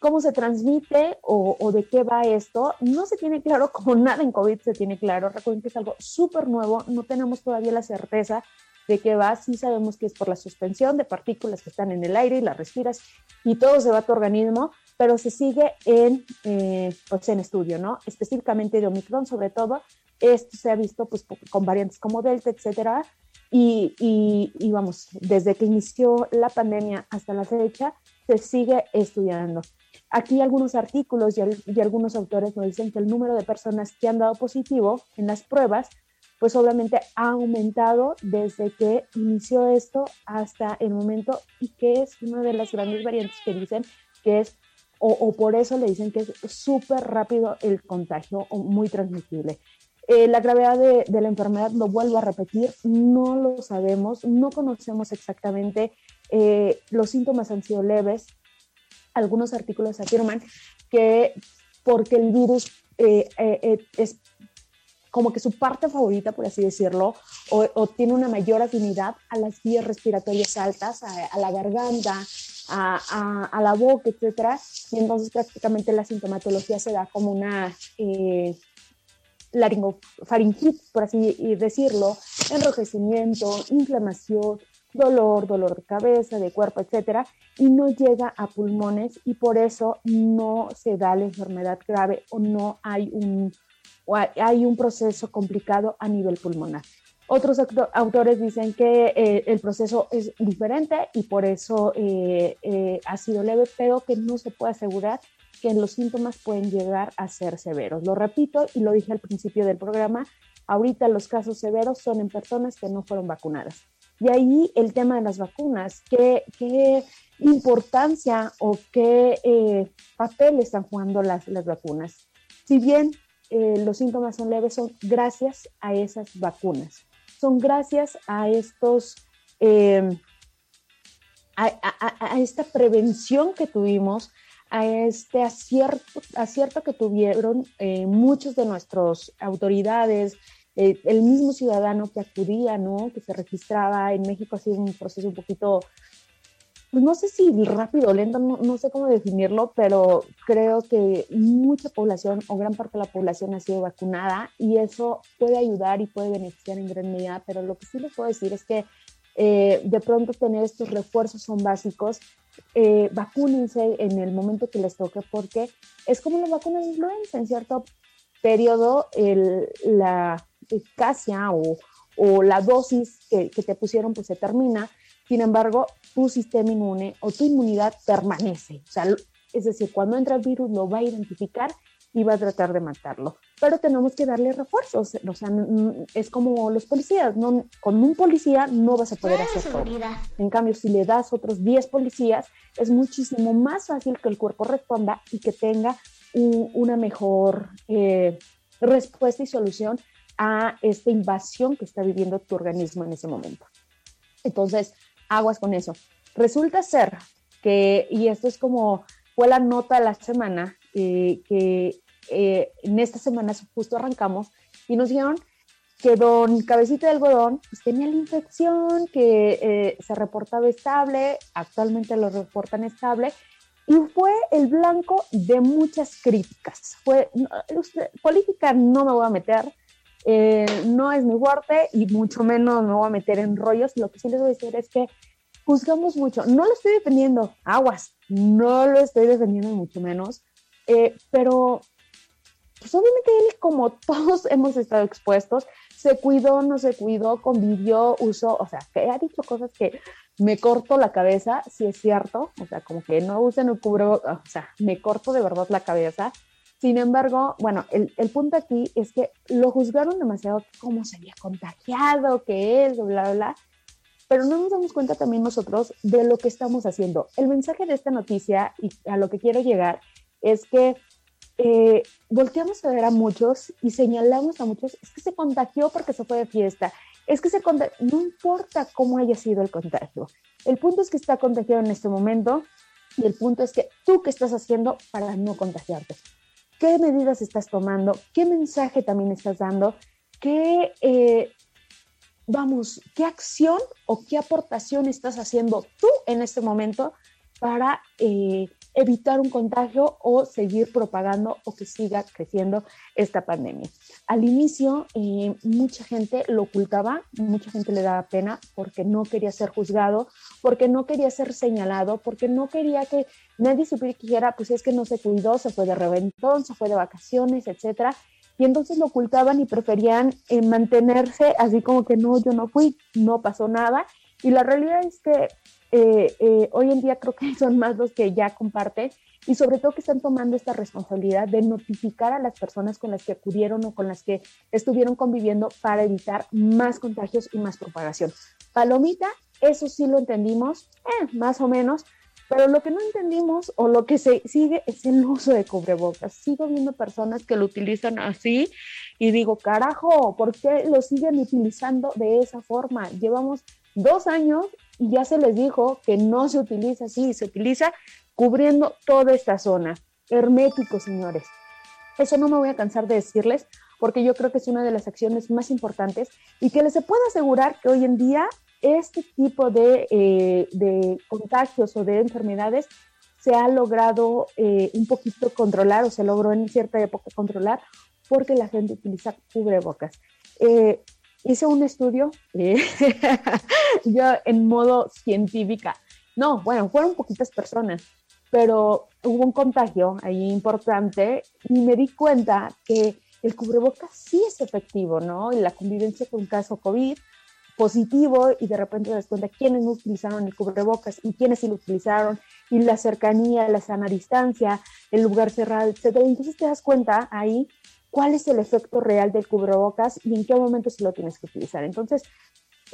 cómo se transmite o, de qué va esto. No se tiene claro, como nada en COVID se tiene claro. Recuerden que es algo súper nuevo, no tenemos todavía la certeza de qué va. Sí sabemos que es por la suspensión de partículas que están en el aire y las respiras y todo se va a tu organismo, pero se sigue en, eh, pues en estudio, ¿no? Específicamente de Omicron, sobre todo. Esto se ha visto pues, con variantes como Delta, etcétera. Y, y, y vamos, desde que inició la pandemia hasta la fecha, se sigue estudiando. Aquí algunos artículos y, algunos autores nos dicen que el número de personas que han dado positivo en las pruebas, pues obviamente ha aumentado desde que inició esto hasta el momento y que es una de las grandes variantes que dicen que es, o, por eso le dicen que es súper rápido el contagio o muy transmisible. Eh, la gravedad de, la enfermedad, lo vuelvo a repetir, no lo sabemos, no conocemos exactamente. Eh, los síntomas han sido leves, algunos artículos afirman que porque el virus eh, eh, eh, es como que su parte favorita, por así decirlo, o, tiene una mayor afinidad a las vías respiratorias altas, a, la garganta, a, a, la boca, etcétera, y entonces prácticamente la sintomatología se da como una eh, laringofaringitis, por así decirlo, enrojecimiento, inflamación, dolor, dolor de cabeza, de cuerpo, etcétera, y no llega a pulmones y por eso no se da la enfermedad grave o no hay un, hay un proceso complicado a nivel pulmonar. Otros autores dicen que eh, el proceso es diferente y por eso eh, eh, ha sido leve, pero que no se puede asegurar que los síntomas pueden llegar a ser severos. Lo repito y lo dije al principio del programa, ahorita los casos severos son en personas que no fueron vacunadas. Y ahí el tema de las vacunas, qué, qué importancia o qué eh, papel están jugando las, las vacunas. Si bien eh, los síntomas son leves, son gracias a esas vacunas, son gracias a estos, em, a, esta prevención que tuvimos, a este acierto, acierto que tuvieron eh, muchos de nuestras autoridades, eh, el mismo ciudadano que acudía, ¿no? Que se registraba en México ha sido un proceso un poquito, pues no sé si rápido, lento, no, sé cómo definirlo, pero creo que mucha población o gran parte de la población ha sido vacunada y eso puede ayudar y puede beneficiar en gran medida, pero lo que sí les puedo decir es que eh, de pronto tener estos refuerzos son básicos. Eh, vacúnense en el momento que les toque porque es como las vacunas influenza, en cierto periodo el, la eficacia o, o la dosis que, que, te pusieron pues se termina. Sin embargo, tu sistema inmune o tu inmunidad permanece. O sea, es decir, cuando entra el virus lo va a identificar y va a tratar de matarlo. Pero tenemos que darle refuerzos. O sea, es como los policías. No, con un policía no vas a poder hacer todo. En cambio, si le das otros 10 policías, es muchísimo más fácil que el cuerpo responda y que tenga una mejor eh, respuesta y solución a esta invasión que está viviendo tu organismo en ese momento. Entonces, aguas con eso. Resulta ser que, y esto es como fue la nota de la semana, eh, que eh, en esta semana justo arrancamos y nos dijeron que don Cabecita de Algodón pues, tenía la infección, que eh, se reportaba estable, actualmente lo reportan estable, y fue el blanco de muchas críticas. Fue, política no me voy a meter, no es mi fuerte y mucho menos me voy a meter en rollos. Lo que sí les voy a decir es que juzgamos mucho. No lo estoy defendiendo, aguas, no lo estoy defendiendo mucho menos, eh, pero pues obviamente él, como todos hemos estado expuestos, se cuidó, no se cuidó, convivió, usó, o sea, que ha dicho cosas que me corto la cabeza, si es cierto, o sea, como que no usen el cubrebocas, o sea, me corto de verdad la cabeza. Sin embargo, bueno, el, el punto aquí es que lo juzgaron demasiado, cómo se había contagiado, que él, bla, bla, bla. Pero no nos damos cuenta también nosotros de lo que estamos haciendo. El mensaje de esta noticia y a lo que quiero llegar es que eh, volteamos a ver a muchos y señalamos a muchos, es que se contagió porque se fue de fiesta, es que se no importa cómo haya sido el contagio, el punto es que está contagiado en este momento y el punto es que tú qué estás haciendo para no contagiarte, qué medidas estás tomando, qué mensaje también estás dando, qué eh, vamos, ¿qué acción o qué aportación estás haciendo tú en este momento para eh, evitar un contagio o seguir propagando o que siga creciendo esta pandemia? Al inicio, eh, mucha gente lo ocultaba, mucha gente le daba pena porque no quería ser juzgado, porque no quería ser señalado, porque no quería que nadie supiera que dijera, pues es que no se cuidó, se fue de reventón, se fue de vacaciones, etcétera y entonces lo ocultaban y preferían eh, mantenerse así como que no, yo no fui, no pasó nada. Y la realidad es que eh, eh, hoy en día creo que son más los que ya comparten y sobre todo que están tomando esta responsabilidad de notificar a las personas con las que acudieron o con las que estuvieron conviviendo para evitar más contagios y más propagación. Palomita, eso sí lo entendimos, más o menos, pero lo que no entendimos o lo que se sigue es el uso de cubrebocas. Sigo viendo personas que lo utilizan así y digo, carajo, ¿por qué lo siguen utilizando de esa forma? Llevamos dos años y ya se les dijo que no se utiliza así, se utiliza cubriendo toda esta zona. Hermético, señores. Eso no me voy a cansar de decirles porque yo creo que es una de las acciones más importantes y que les se puede asegurar que hoy en día este tipo eh, de, contagios o de enfermedades se ha logrado eh, un poquito controlar o se logró en cierta época controlar porque la gente utiliza cubrebocas. Eh, hice un estudio, yo en modo científica, no, bueno, fueron poquitas personas, pero hubo un contagio ahí importante y me di cuenta que el cubrebocas sí es efectivo, ¿no? Y la convivencia con caso COVID positivo y de repente te das cuenta quiénes no utilizaron el cubrebocas y quiénes sí lo utilizaron y la cercanía, la sana distancia, el lugar cerrado, etcétera. Entonces te das cuenta ahí cuál es el efecto real del cubrebocas y en qué momento se lo tienes que utilizar. Entonces,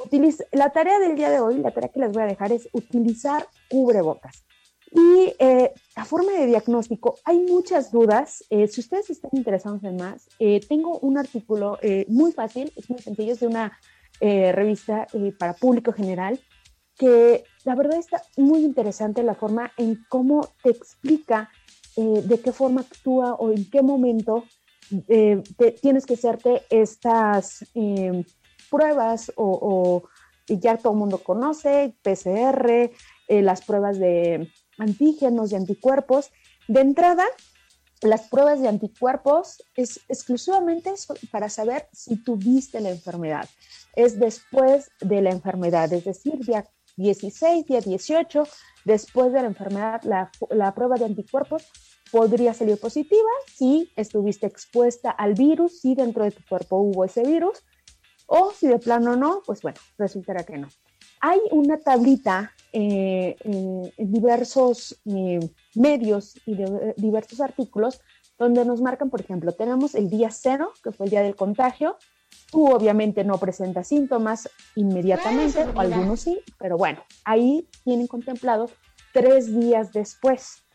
utiliza, la tarea del día de hoy, la tarea que les voy a dejar es utilizar cubrebocas. Y eh, la forma de diagnóstico, hay muchas dudas. Eh, si ustedes están interesados en más, eh, tengo un artículo muy fácil, es muy sencillo, es de una eh, revista eh, para público general, que la verdad está muy interesante la forma en cómo te explica eh, de qué forma actúa o en qué momento tienes que hacerte estas pruebas o, ya todo el mundo conoce, PCR, las pruebas de antígenos y anticuerpos. De entrada, las pruebas de anticuerpos es exclusivamente para saber si tuviste la enfermedad es después de la enfermedad, es decir, día 16, día 18, después de la enfermedad, la, prueba de anticuerpos podría salir positiva si estuviste expuesta al virus, si dentro de tu cuerpo hubo ese virus. O si de plano no, pues bueno, resultará que no. Hay una tablita eh, en diversos eh, medios y de, diversos artículos donde nos marcan, por ejemplo, tenemos el día cero, que fue el día del contagio. Tú obviamente no presentas síntomas inmediatamente, o algunos sí, pero bueno, ahí tienen contemplado tres días después.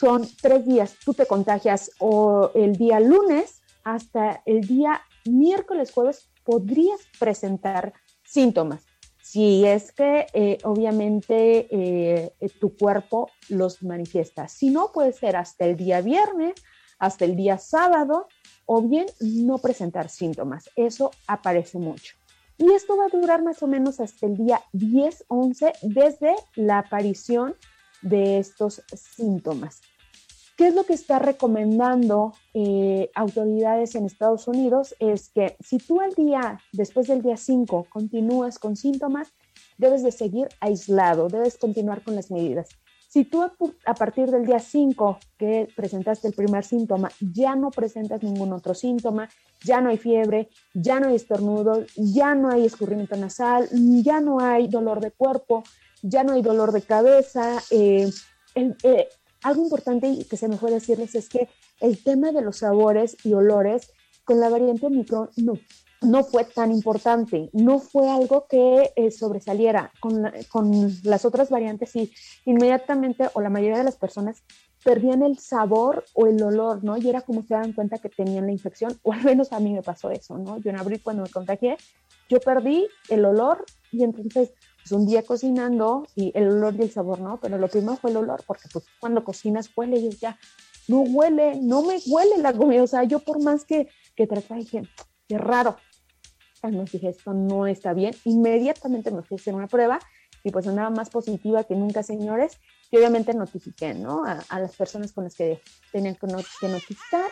Son tres días, tú te contagias o el día lunes hasta el día miércoles, jueves, podrías presentar síntomas. Si es que eh, obviamente eh, tu cuerpo los manifiesta. Si no, puede ser hasta el día viernes, hasta el día sábado, o bien no presentar síntomas. Eso aparece mucho. Y esto va a durar más o menos hasta el día 10, 11, desde la aparición de estos síntomas. ¿Qué es lo que está recomendando eh, autoridades en Estados Unidos? Es que si tú al día, después del día 5, continúas con síntomas, debes de seguir aislado, debes continuar con las medidas. Si tú a, partir del día 5 que presentaste el primer síntoma ya no presentas ningún otro síntoma, ya no hay fiebre, ya no hay estornudo, ya no hay escurrimiento nasal, ya no hay dolor de cuerpo, ya no hay dolor de cabeza, eh, eh, algo importante que se me fue decirles es que el tema de los sabores y olores con la variante Omicron no, no fue tan importante, no fue algo que eh, sobresaliera. Con, con las otras variantes y inmediatamente o la mayoría de las personas perdían el sabor o el olor, ¿no? Y era como se daban cuenta que tenían la infección, o al menos a mí me pasó eso, ¿no? Yo en abril cuando me contagié, yo perdí el olor y entonces pues, un día cocinando y el olor y el sabor, ¿no? Pero lo primero fue el olor, porque pues cuando cocinas huele y ya, no huele, no me huele la comida, o sea, yo por más que, que traté, dije, qué raro. Entonces dije, esto no está bien. Inmediatamente me fui a hacer una prueba y pues andaba más positiva que nunca, señores. Y obviamente notifiqué, ¿no? A, las personas con las que tenían que, notificar.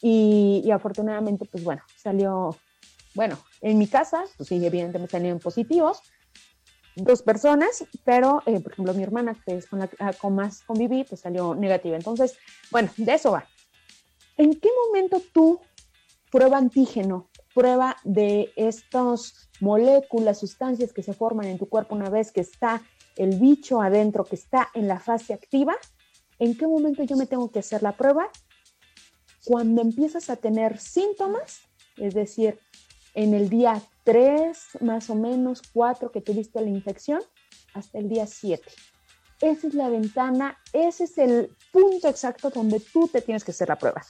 Y, y, afortunadamente, pues bueno, salió, bueno, en mi casa, pues sí, evidentemente salieron positivos, dos personas, pero eh, por ejemplo mi hermana, que es con la ah, con más conviví, pues salió negativa. Entonces, bueno, de eso va. ¿En qué momento tú prueba antígeno, prueba de estas moléculas, sustancias que se forman en tu cuerpo una vez que está el bicho adentro, que está en la fase activa? ¿En qué momento yo me tengo que hacer la prueba? Cuando empiezas a tener síntomas, es decir, en el día 3, más o menos 4 que tuviste la infección, hasta el día 7. Esa es la ventana, ese es el punto exacto donde tú te tienes que hacer la prueba.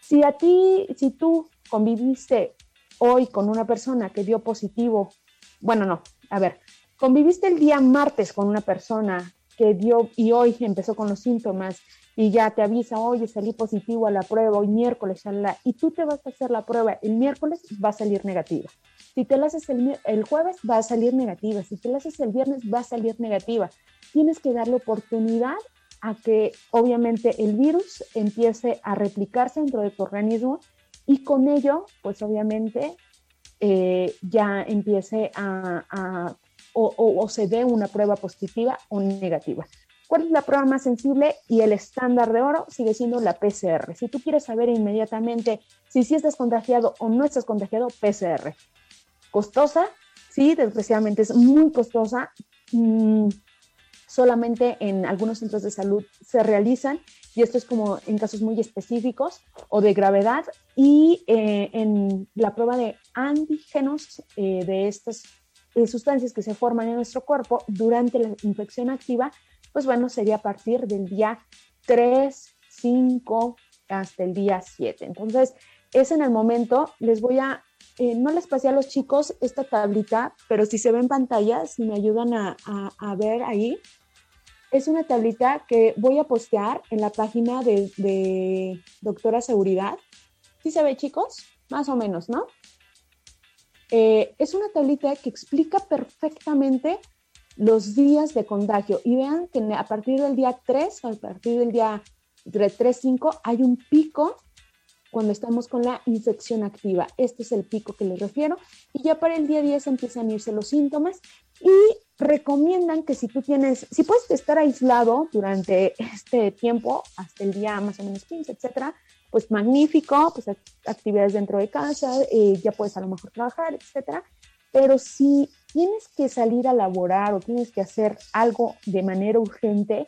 Si a ti, si tú conviviste hoy con una persona que dio positivo, bueno, no, a ver, conviviste el día martes con una persona que dio y hoy empezó con los síntomas y ya te avisa, oye, salí positivo a la prueba hoy miércoles, y tú te vas a hacer la prueba el miércoles, va a salir negativa. Si te la haces el, el jueves, va a salir negativa. Si te la haces el viernes, va a salir negativa. Tienes que darle oportunidad a que obviamente el virus empiece a replicarse dentro de tu organismo y con ello, pues obviamente eh, ya empiece a, o, se dé una prueba positiva o negativa. ¿Cuál es la prueba más sensible? Y el estándar de oro sigue siendo la PCR. Si tú quieres saber inmediatamente si sí estás contagiado o no estás contagiado, PCR. Costosa, sí, desgraciadamente es muy costosa. Mm, solamente en algunos centros de salud se realizan y esto es como en casos muy específicos o de gravedad y eh, en la prueba de antígenos eh, de estas eh, sustancias que se forman en nuestro cuerpo durante la infección activa pues bueno, sería a partir del día 3, 5 hasta el día 7. Entonces, es en el momento, les voy a, eh, no les pasé a los chicos esta tablita, pero si se ve en pantalla, si me ayudan a, ver ahí, es una tablita que voy a postear en la página de, Doctora Seguridad. ¿Sí se ve, chicos? Más o menos, ¿no? Eh, es una tablita que explica perfectamente los días de contagio y vean que a partir del día 3, a partir del día 3-5, hay un pico cuando estamos con la infección activa. Este es el pico que les refiero. Y ya para el día 10 empiezan a irse los síntomas y recomiendan que si tú tienes, si puedes estar aislado durante este tiempo, hasta el día más o menos 15, etcétera, pues magnífico, pues actividades dentro de casa, eh, ya puedes a lo mejor trabajar, etcétera. pero si tienes que salir a laborar o tienes que hacer algo de manera urgente,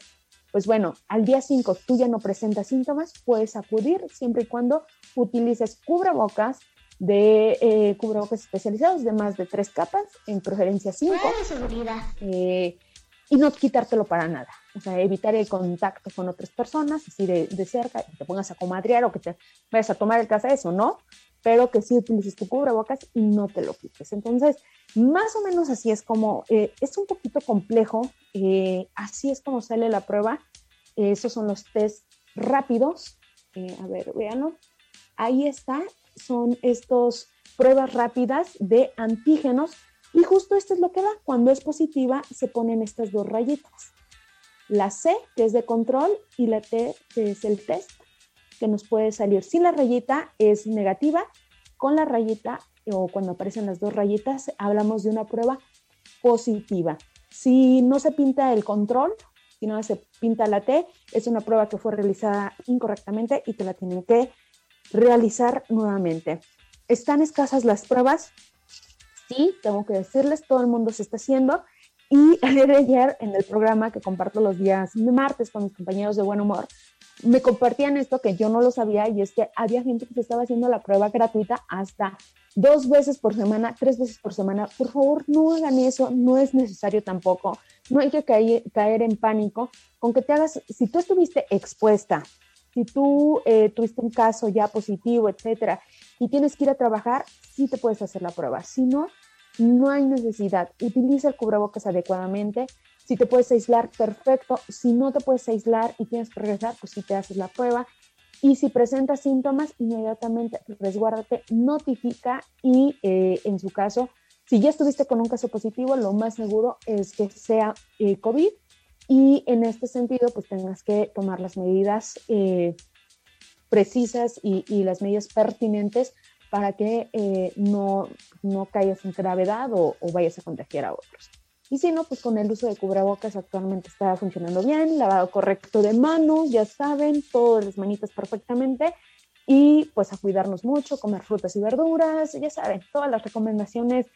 pues bueno, al día 5 tú ya no presentas síntomas, puedes acudir siempre y cuando utilices cubrebocas de eh, cubrebocas especializados de más de tres capas, en preferencia 5. Eh, y no quitártelo para nada. O sea, evitar el contacto con otras personas, así de, de cerca, que te pongas a comadrear o que te vayas a tomar el café, eso no, pero que sí utilices tu cubrebocas y no te lo quites. Entonces, más o menos así es como, eh, es un poquito complejo, eh, así es como sale la prueba. esos son los test rápidos. Eh, a ver, véanlo. Ahí está, son estos pruebas rápidas de antígenos y justo esto es lo que da. Cuando es positiva, se ponen estas dos rayitas. La C, que es de control, y la T, que es el test, que nos puede salir. Si la rayita es negativa, con la rayita o cuando aparecen las dos rayitas, hablamos de una prueba positiva. Si no se pinta el control, si no se pinta la T, es una prueba que fue realizada incorrectamente y que la tienen que realizar nuevamente. ¿Están escasas las pruebas? Sí, tengo que decirles, todo el mundo se está haciendo. Y ayer en el programa que comparto los días martes con mis compañeros de buen humor, me compartían esto que yo no lo sabía y es que había gente que se estaba haciendo la prueba gratuita hasta dos veces por semana, tres veces por semana. Por favor, no hagan eso, no es necesario tampoco. No hay que caer, caer en pánico con que te hagas, si tú estuviste expuesta, si tú eh, tuviste un caso ya positivo, etcétera, y tienes que ir a trabajar, sí te puedes hacer la prueba. Si no, no hay necesidad. Utiliza el cubrebocas adecuadamente. Si te puedes aislar, perfecto. Si no te puedes aislar y tienes que regresar, pues sí te haces la prueba. Y si presentas síntomas, inmediatamente resguárdate, notifica y eh, en su caso, si ya estuviste con un caso positivo, lo más seguro es que sea eh, COVID y en este sentido, pues tengas que tomar las medidas eh, precisas y, las medidas pertinentes para que no, no caigas en gravedad o, o vayas a contagiar a otros. Y si no, pues con el uso de cubrebocas actualmente está funcionando bien, lavado correcto de manos, ya saben, todas las manitas perfectamente. Y pues a cuidarnos mucho, comer frutas y verduras, ya saben, todas las recomendaciones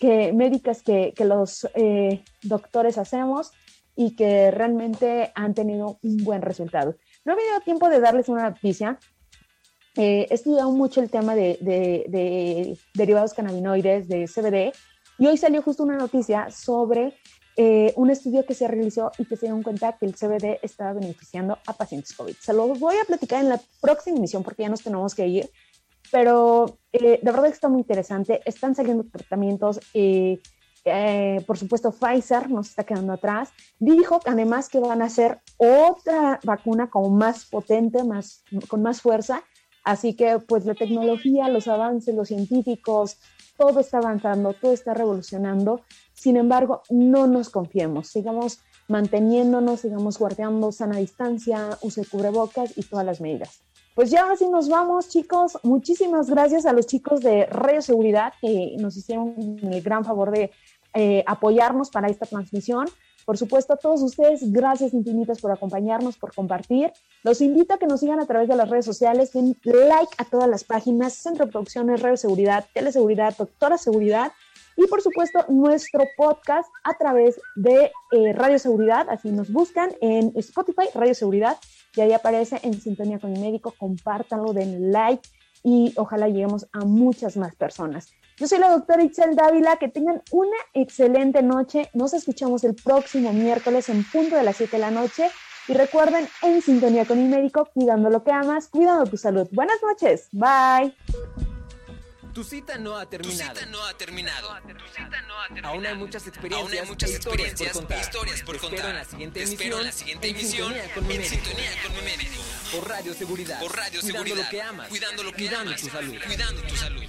que, médicas que, que los eh, doctores hacemos y que realmente han tenido un buen resultado. No he tenido tiempo de darles una noticia. Eh, he estudiado mucho el tema de, de, de derivados cannabinoides, de CBD, y hoy salió justo una noticia sobre eh, un estudio que se realizó y que se dio cuenta que el CBD estaba beneficiando a pacientes COVID. Se lo voy a platicar en la próxima emisión porque ya nos tenemos que ir, pero eh, de verdad está muy interesante. Están saliendo tratamientos. Eh, por supuesto, Pfizer nos está quedando atrás. Dijo además que van a hacer otra vacuna como más potente, más, con más fuerza. Así que pues la tecnología, los avances, los científicos, todo está avanzando, todo está revolucionando. Sin embargo, no nos confiemos, sigamos manteniéndonos, sigamos guardando sana distancia, use cubrebocas y todas las medidas. Pues ya así nos vamos, chicos. Muchísimas gracias a los chicos de Radio Seguridad que nos hicieron el gran favor de eh, apoyarnos para esta transmisión. Por supuesto, a todos ustedes, gracias infinitas por acompañarnos, por compartir. Los invito a que nos sigan a través de las redes sociales, den like a todas las páginas, Centro de Producciones, Radio Seguridad, Teleseguridad, Doctora Seguridad y por supuesto nuestro podcast a través de eh, Radio Seguridad, así nos buscan en Spotify, Radio Seguridad, y ahí aparece en sintonía con mi médico, compártanlo, den like y ojalá lleguemos a muchas más personas. Yo soy la doctora Itzel Dávila, que tengan una excelente noche. Nos escuchamos el próximo miércoles en punto de las 7 de la noche. Y recuerden, en sintonía con mi médico, cuidando lo que amas, cuidando tu salud. Buenas noches. Bye. Tu cita no ha terminado. Tu cita no ha terminado. Aún hay muchas experiencias, Aún hay muchas e experiencias por contar. historias por Te espero contar. en la siguiente Te espero emisión. en la siguiente en emisión sintonía con mi en médico. sintonía con mi médico. Por Radio Seguridad. Por Radio Cuidando Seguridad. lo que amas. Cuidando lo que cuidando amas. tu salud. Cuidando tu salud.